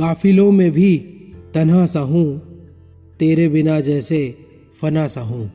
काफिलों में भी तन्हा सा हूँ तेरे बिना जैसे फना सा हूँ।